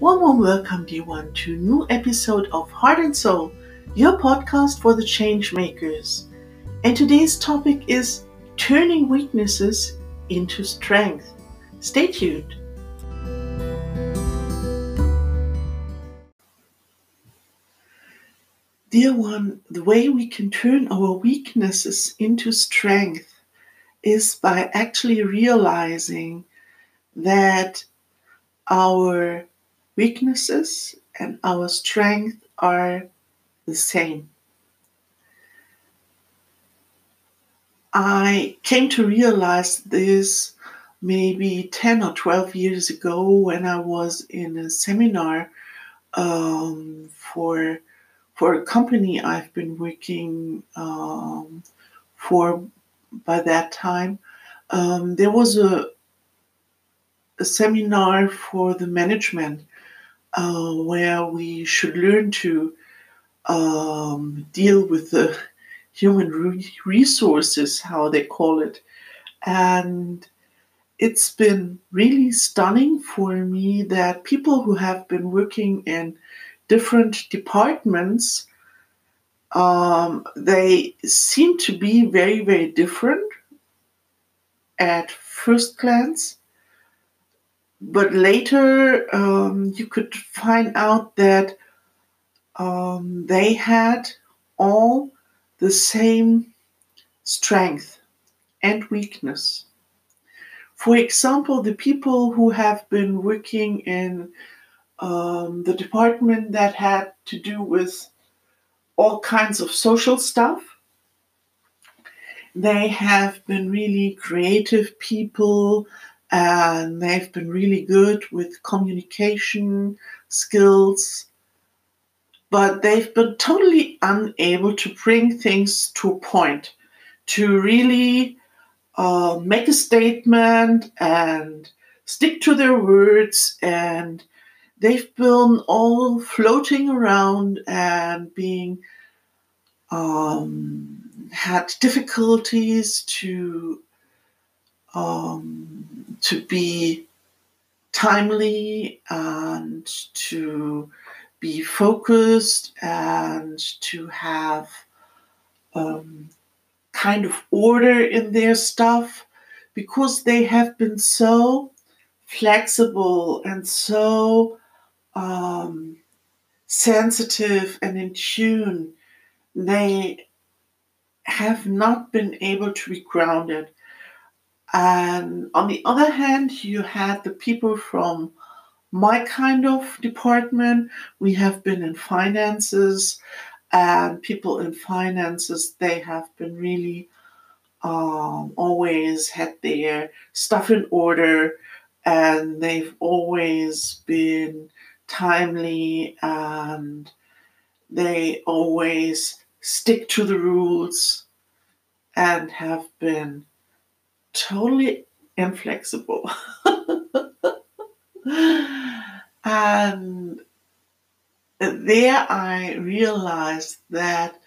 One warm welcome, dear one, to new episode of Heart and Soul, your podcast for the change makers. And today's topic is turning weaknesses into strength. Stay tuned. Dear one, the way we can turn our weaknesses into strength is by actually realizing that our weaknesses and our strength are the same. I came to realize this maybe 10 or 12 years ago when I was in a seminar um, for for a company I've been working um, for by that time. Um, there was a, a seminar for the management uh, where we should learn to um, deal with the human re- resources, how they call it. And it's been really stunning for me that people who have been working in different departments, um, they seem to be very, very different at first glance. But later, um, you could find out that um, they had all the same strength and weakness. For example, the people who have been working in um, the department that had to do with all kinds of social stuff. They have been really creative people and they've been really good with communication skills, but they've been totally unable to bring things to a point, to really uh, make a statement and stick to their words and they've been all floating around and being um, had difficulties to um, to be timely and to be focused and to have um, kind of order in their stuff because they have been so flexible and so um, sensitive and in tune, they have not been able to be grounded. And on the other hand, you had the people from my kind of department. We have been in finances, and people in finances, they have been really um, always had their stuff in order, and they've always been timely and they always stick to the rules and have been totally inflexible. and there I realized that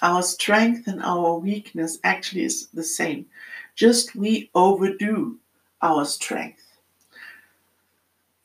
our strength and our weakness actually is the same. Just we overdo our strength.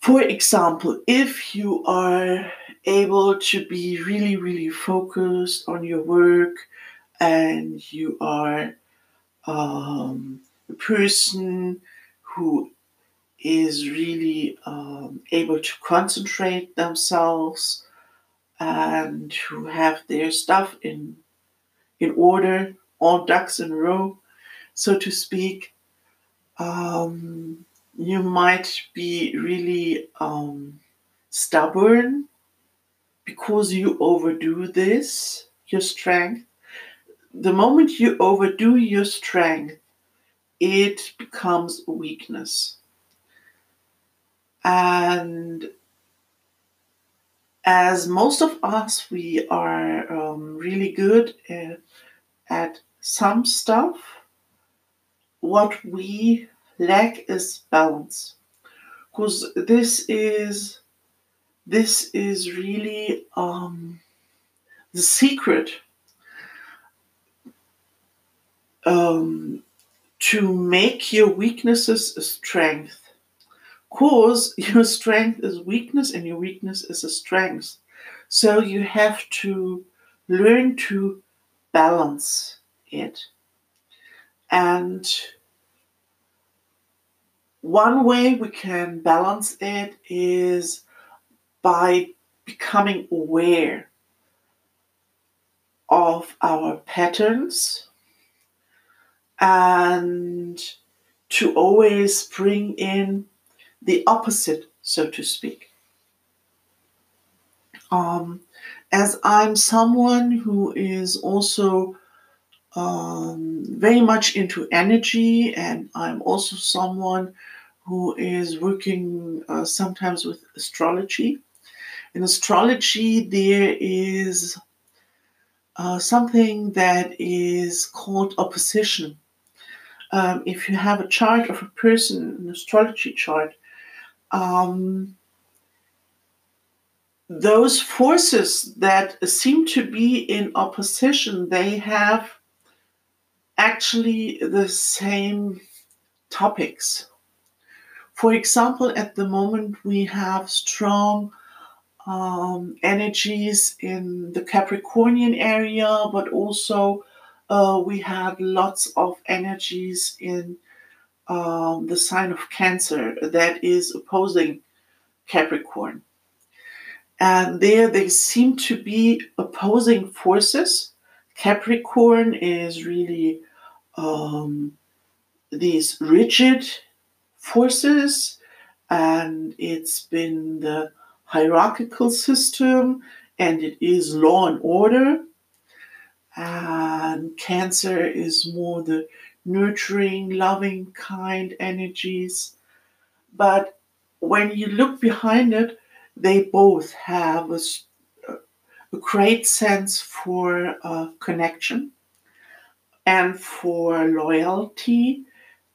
For example, if you are able to be really, really focused on your work and you are um, person who is really um, able to concentrate themselves and who have their stuff in in order, all ducks in a row, so to speak. Um, you might be really um, stubborn because you overdo this, your strength. The moment you overdo your strength, it becomes weakness. And as most of us, we are um, really good at, at some stuff. What we lack is balance because this is this is really um, the secret um, to make your weaknesses a strength Because your strength is weakness and your weakness is a strength. So you have to learn to balance it. And one way we can balance it is by becoming aware of our patterns and to always bring in the opposite, so to speak. Um, as I'm someone who is also um, very much into energy, and I'm also someone who is working uh, sometimes with astrology. In astrology, there is uh, something that is called opposition. Um, if you have a chart of a person, an astrology chart, um, those forces that seem to be in opposition, they have actually the same topics. For example, at the moment we have strong um, energies in the Capricornian area, but also uh, we had lots of energies in um, the sign of Cancer that is opposing Capricorn. And there they seem to be opposing forces. Capricorn is really um, these rigid forces, and it's been the hierarchical system and it is law and order. And Cancer is more the nurturing, loving, kind energies. But when you look behind it, they both have a, a great sense for uh, connection and for loyalty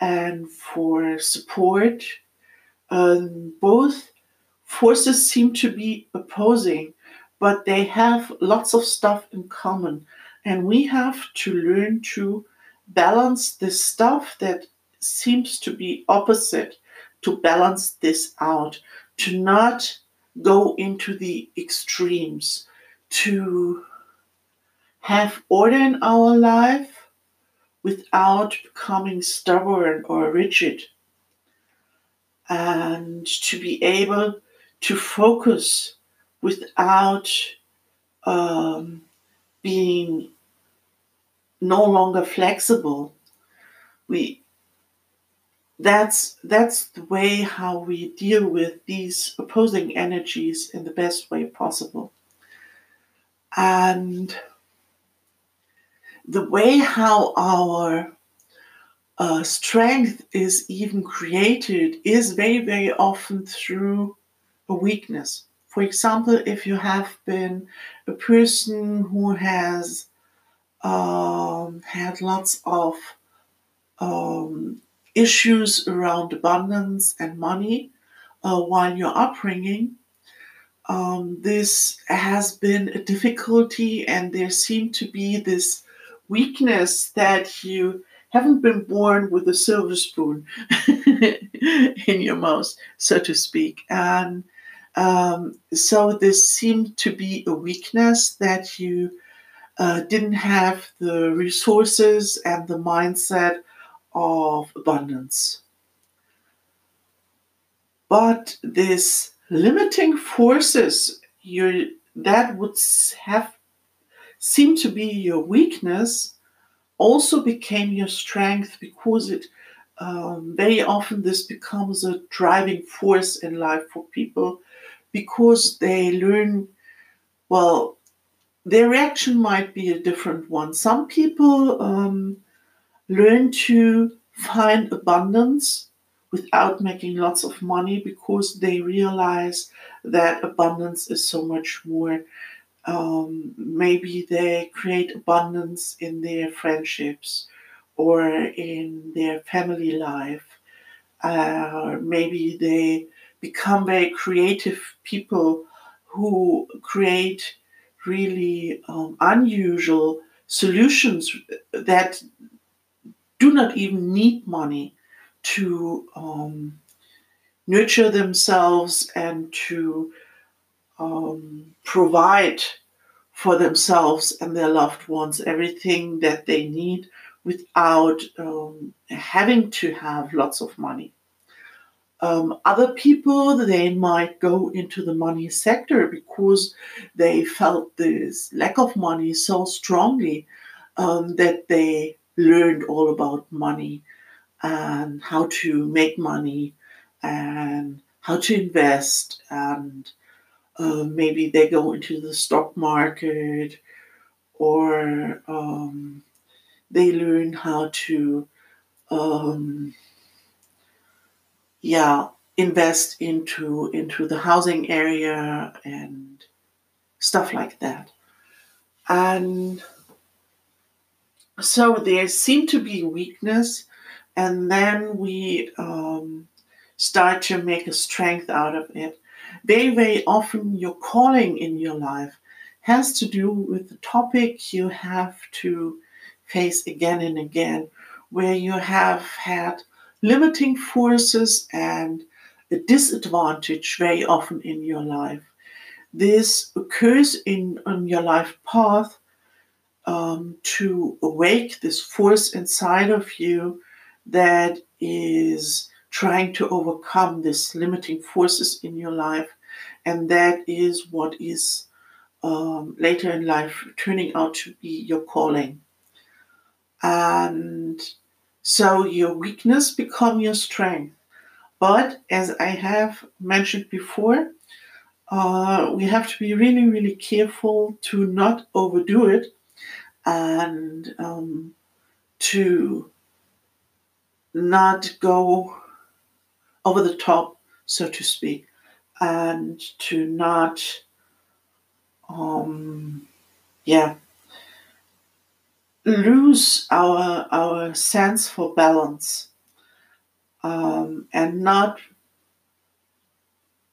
and for support. Um, both forces seem to be opposing, but they have lots of stuff in common. And we have to learn to balance this stuff that seems to be opposite, to balance this out, to not go into the extremes, to have order in our life without becoming stubborn or rigid, and to be able to focus without um, being no longer flexible. We that's that's the way how we deal with these opposing energies in the best way possible. And the way how our uh, strength is even created is very, very often through a weakness. For example, if you have been a person who has um, had lots of um, issues around abundance and money uh, while your upbringing, um, this has been a difficulty, and there seemed to be this weakness that you haven't been born with a silver spoon in your mouth, so to speak. And um, so this seemed to be a weakness that you uh, didn't have the resources and the mindset of abundance. But this limiting forces you that would have seemed to be your weakness also became your strength because it um, very often this becomes a driving force in life for people because they learn, well, their reaction might be a different one. Some people um, learn to find abundance without making lots of money because they realize that abundance is so much more. Um, maybe they create abundance in their friendships or in their family life. Uh, maybe they become very creative people who create really um, unusual solutions that do not even need money to um, nurture themselves and to um, provide for themselves and their loved ones everything that they need without um, having to have lots of money. Um, other people, they might go into the money sector because they felt this lack of money so strongly um, that they learned all about money and how to make money and how to invest and uh, maybe they go into the stock market or um, they learn how to um, yeah invest into into the housing area and stuff like that. And so there seemed to be weakness and then we um, start to make a strength out of it. Very very often your calling in your life has to do with the topic you have to face again and again where you have had limiting forces and a disadvantage very often in your life. This occurs in on your life path um, to awake this force inside of you that is trying to overcome these limiting forces in your life, and that is what is um, later in life turning out to be your calling. And so your weakness become your strength. But as I have mentioned before, uh, we have to be really, really careful to not overdo it and um, to not go over the top, so to speak, and to not, um, yeah, lose our our sense for balance um, and not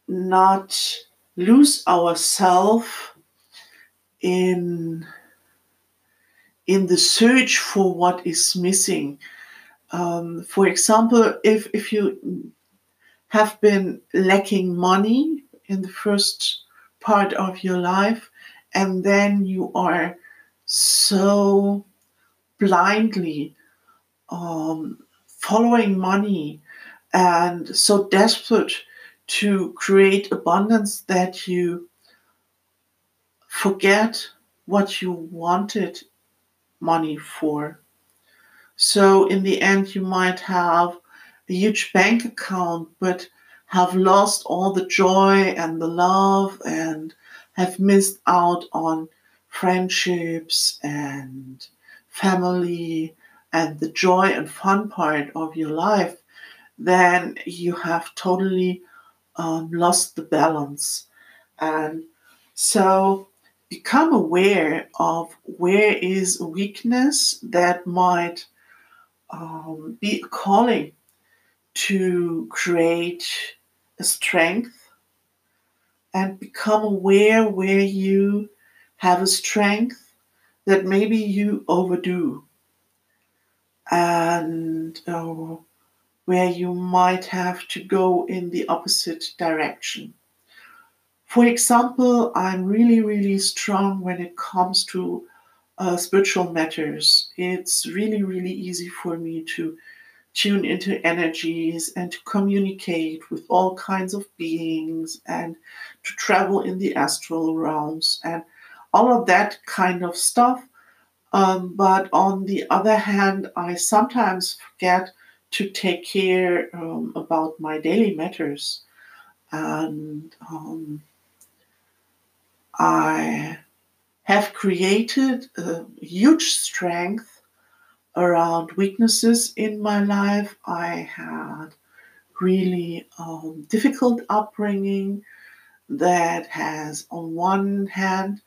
not lose ourself in in the search for what is missing. Um, for example, if if you have been lacking money in the first part of your life, and then you are so blindly um, following money and so desperate to create abundance that you forget what you wanted money for. So, in the end, you might have a huge bank account, but have lost all the joy and the love and have missed out on friendships and family and the joy and fun part of your life, then you have totally um, lost the balance. And so become aware of where is weakness that might um, be calling to create a strength and become aware where you have a strength that maybe you overdo and uh, where you might have to go in the opposite direction. For example, I'm really, really strong when it comes to uh, spiritual matters. It's really, really easy for me to tune into energies and to communicate with all kinds of beings and to travel in the astral realms and all of that kind of stuff. Um, but on the other hand, I sometimes forget to take care um, about my daily matters. And um, I have created a huge strength around weaknesses in my life. I had really um, difficult upbringing that has, on one hand,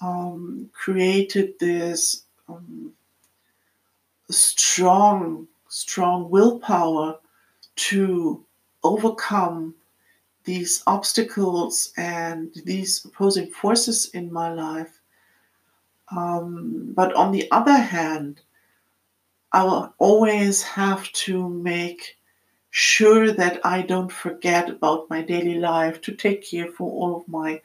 um, created this um, strong, strong willpower to overcome these obstacles and these opposing forces in my life. Um, but on the other hand, I will always have to make sure that I don't forget about my daily life to take care for all of my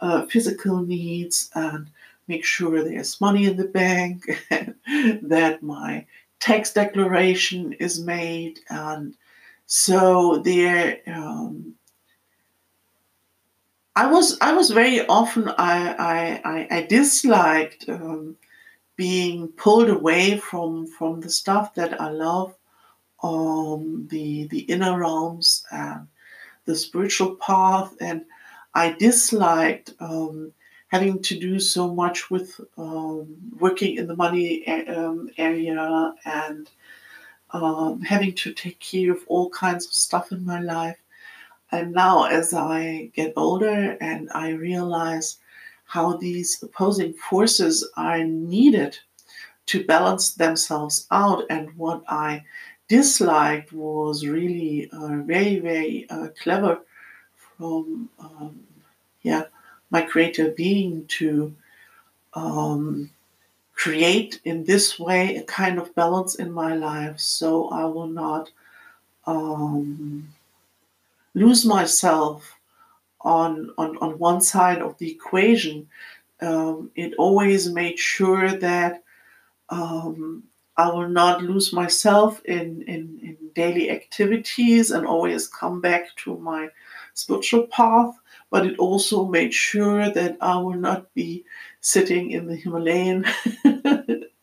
uh, physical needs and make sure there's money in the bank, that my tax declaration is made, and so there. Um, I was I was very often I I, I, disliked um, being pulled away from from the stuff that I love, um, the the inner realms and the spiritual path, and I disliked um, having to do so much with um, working in the money um, area and um, having to take care of all kinds of stuff in my life. And now, as I get older and I realize how these opposing forces are needed to balance themselves out, and what I disliked was really uh, very, very uh, clever from um, yeah my creator being to um, create in this way a kind of balance in my life so I will not um, lose myself on, on, on one side of the equation. Um, it always made sure that um, I will not lose myself in, in, in daily activities and always come back to my spiritual path but it also made sure that I will not be sitting in the Himalayan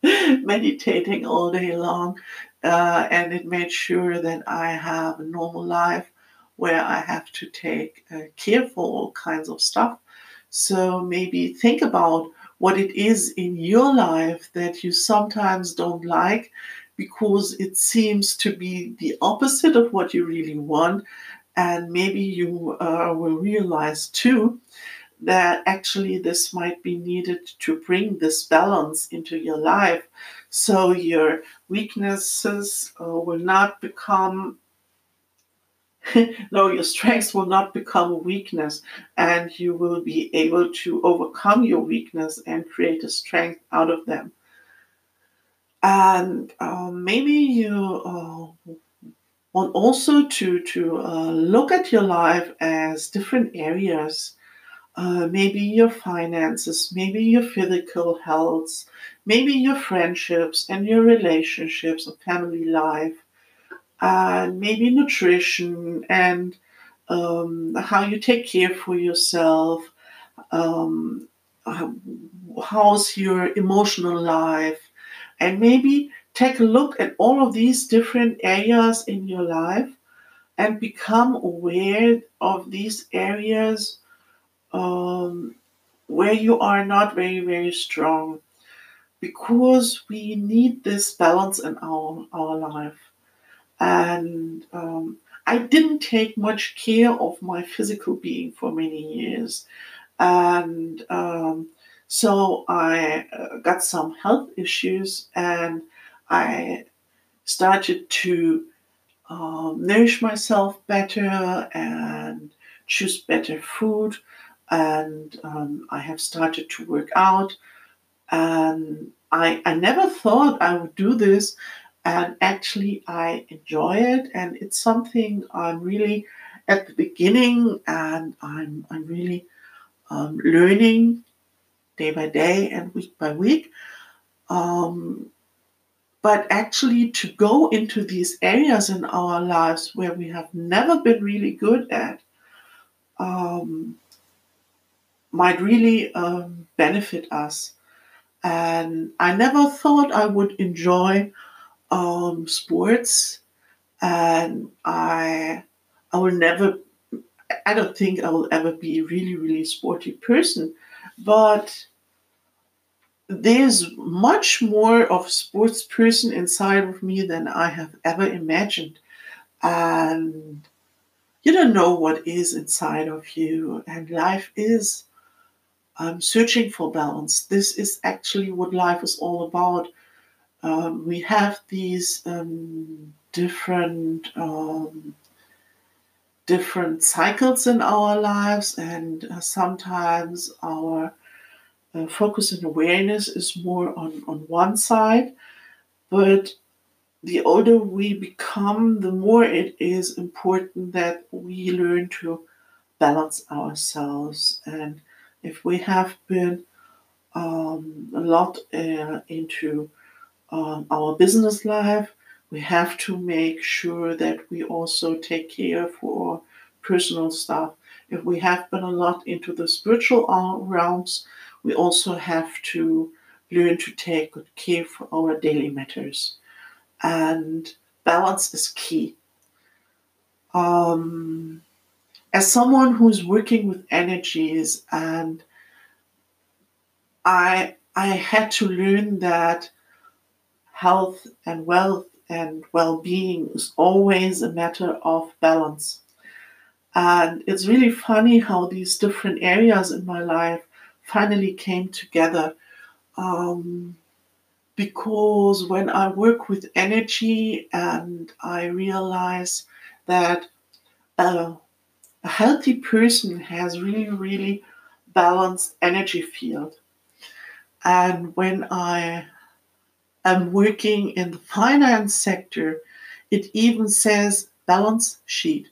meditating all day long. Uh, and it made sure that I have a normal life where I have to take uh, care for all kinds of stuff. So maybe think about what it is in your life that you sometimes don't like because it seems to be the opposite of what you really want and maybe you uh, will realize too that actually this might be needed to bring this balance into your life. So your weaknesses uh, will not become no your strengths will not become a weakness and you will be able to overcome your weakness and create a strength out of them. And uh, maybe you uh, want also to to uh, look at your life as different areas. Uh, maybe your finances, maybe your physical health, maybe your friendships and your relationships and family life, and maybe nutrition and um, how you take care for yourself, um, how's your emotional life, and maybe take a look at all of these different areas in your life and become aware of these areas um, where you are not very, very strong because we need this balance in our, our life. And um, I didn't take much care of my physical being for many years. And um, so I uh, got some health issues and I started to um, nourish myself better and choose better food. And um, I have started to work out. And I, I never thought I would do this. And actually, I enjoy it. And it's something I'm really at the beginning and I'm, I'm really um, learning day by day and week by week. Um, but actually to go into these areas in our lives where we have never been really good at um, might really um, benefit us. And I never thought I would enjoy um, sports, and I I will never. I don't think I will ever be a really really sporty person, but there's much more of sports person inside of me than I have ever imagined. And you don't know what is inside of you. And life is um, searching for balance. This is actually what life is all about. Um, we have these um, different um, different cycles in our lives, and uh, sometimes our uh, focus and awareness is more on, on one side, but the older we become, the more it is important that we learn to balance ourselves. And if we have been um, a lot uh, into um, our business life, we have to make sure that we also take care for our personal stuff. If we have been a lot into the spiritual realms, we also have to learn to take good care for our daily matters. And balance is key. Um, as someone who's working with energies and I I had to learn that health and wealth and well-being is always a matter of balance. And it's really funny how these different areas in my life finally came together. Um, because when I work with energy and I realize that uh, a healthy person has really, really balanced energy field. And when I am working in the finance sector, it even says balance sheet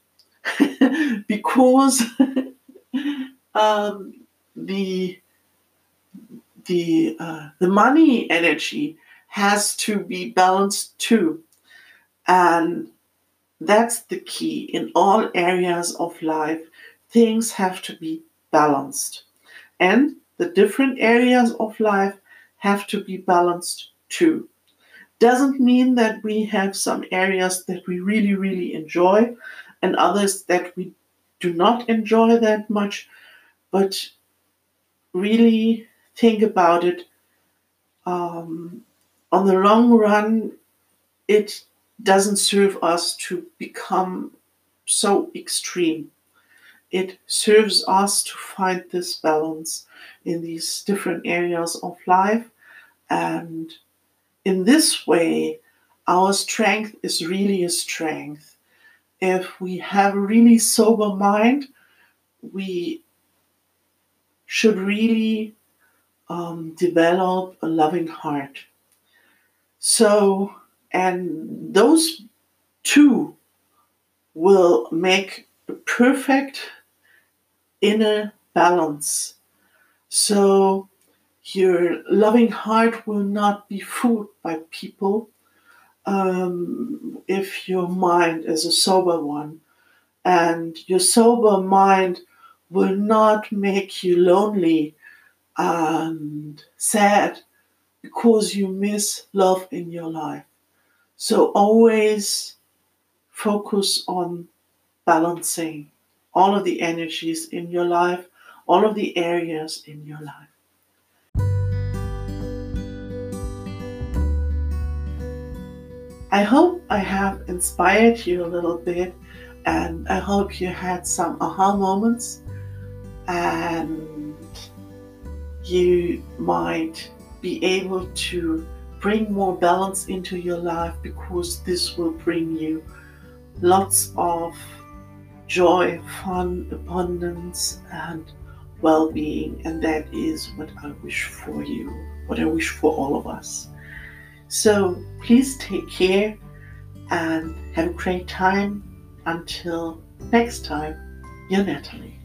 because um, the the uh, the money energy has to be balanced too, and that's the key in all areas of life. Things have to be balanced. And the different areas of life have to be balanced too. Doesn't mean that we have some areas that we really, really enjoy and others that we do not enjoy that much, but really think about it. Um, on the long run, it doesn't serve us to become so extreme. It serves us to find this balance in these different areas of life. And in this way, our strength is really a strength. If we have a really sober mind, we should really um, develop a loving heart. So, and those two will make a perfect inner balance. So your loving heart will not be fooled by people um, if your mind is a sober one. And your sober mind will not make you lonely and sad because you miss love in your life. So always focus on balancing all of the energies in your life, all of the areas in your life. I hope I have inspired you a little bit and I hope you had some aha moments and you might be able to bring more balance into your life because this will bring you lots of joy, fun, abundance, and well being. And that is what I wish for you, what I wish for all of us. So please take care and have a great time. Until next time, your Natalie.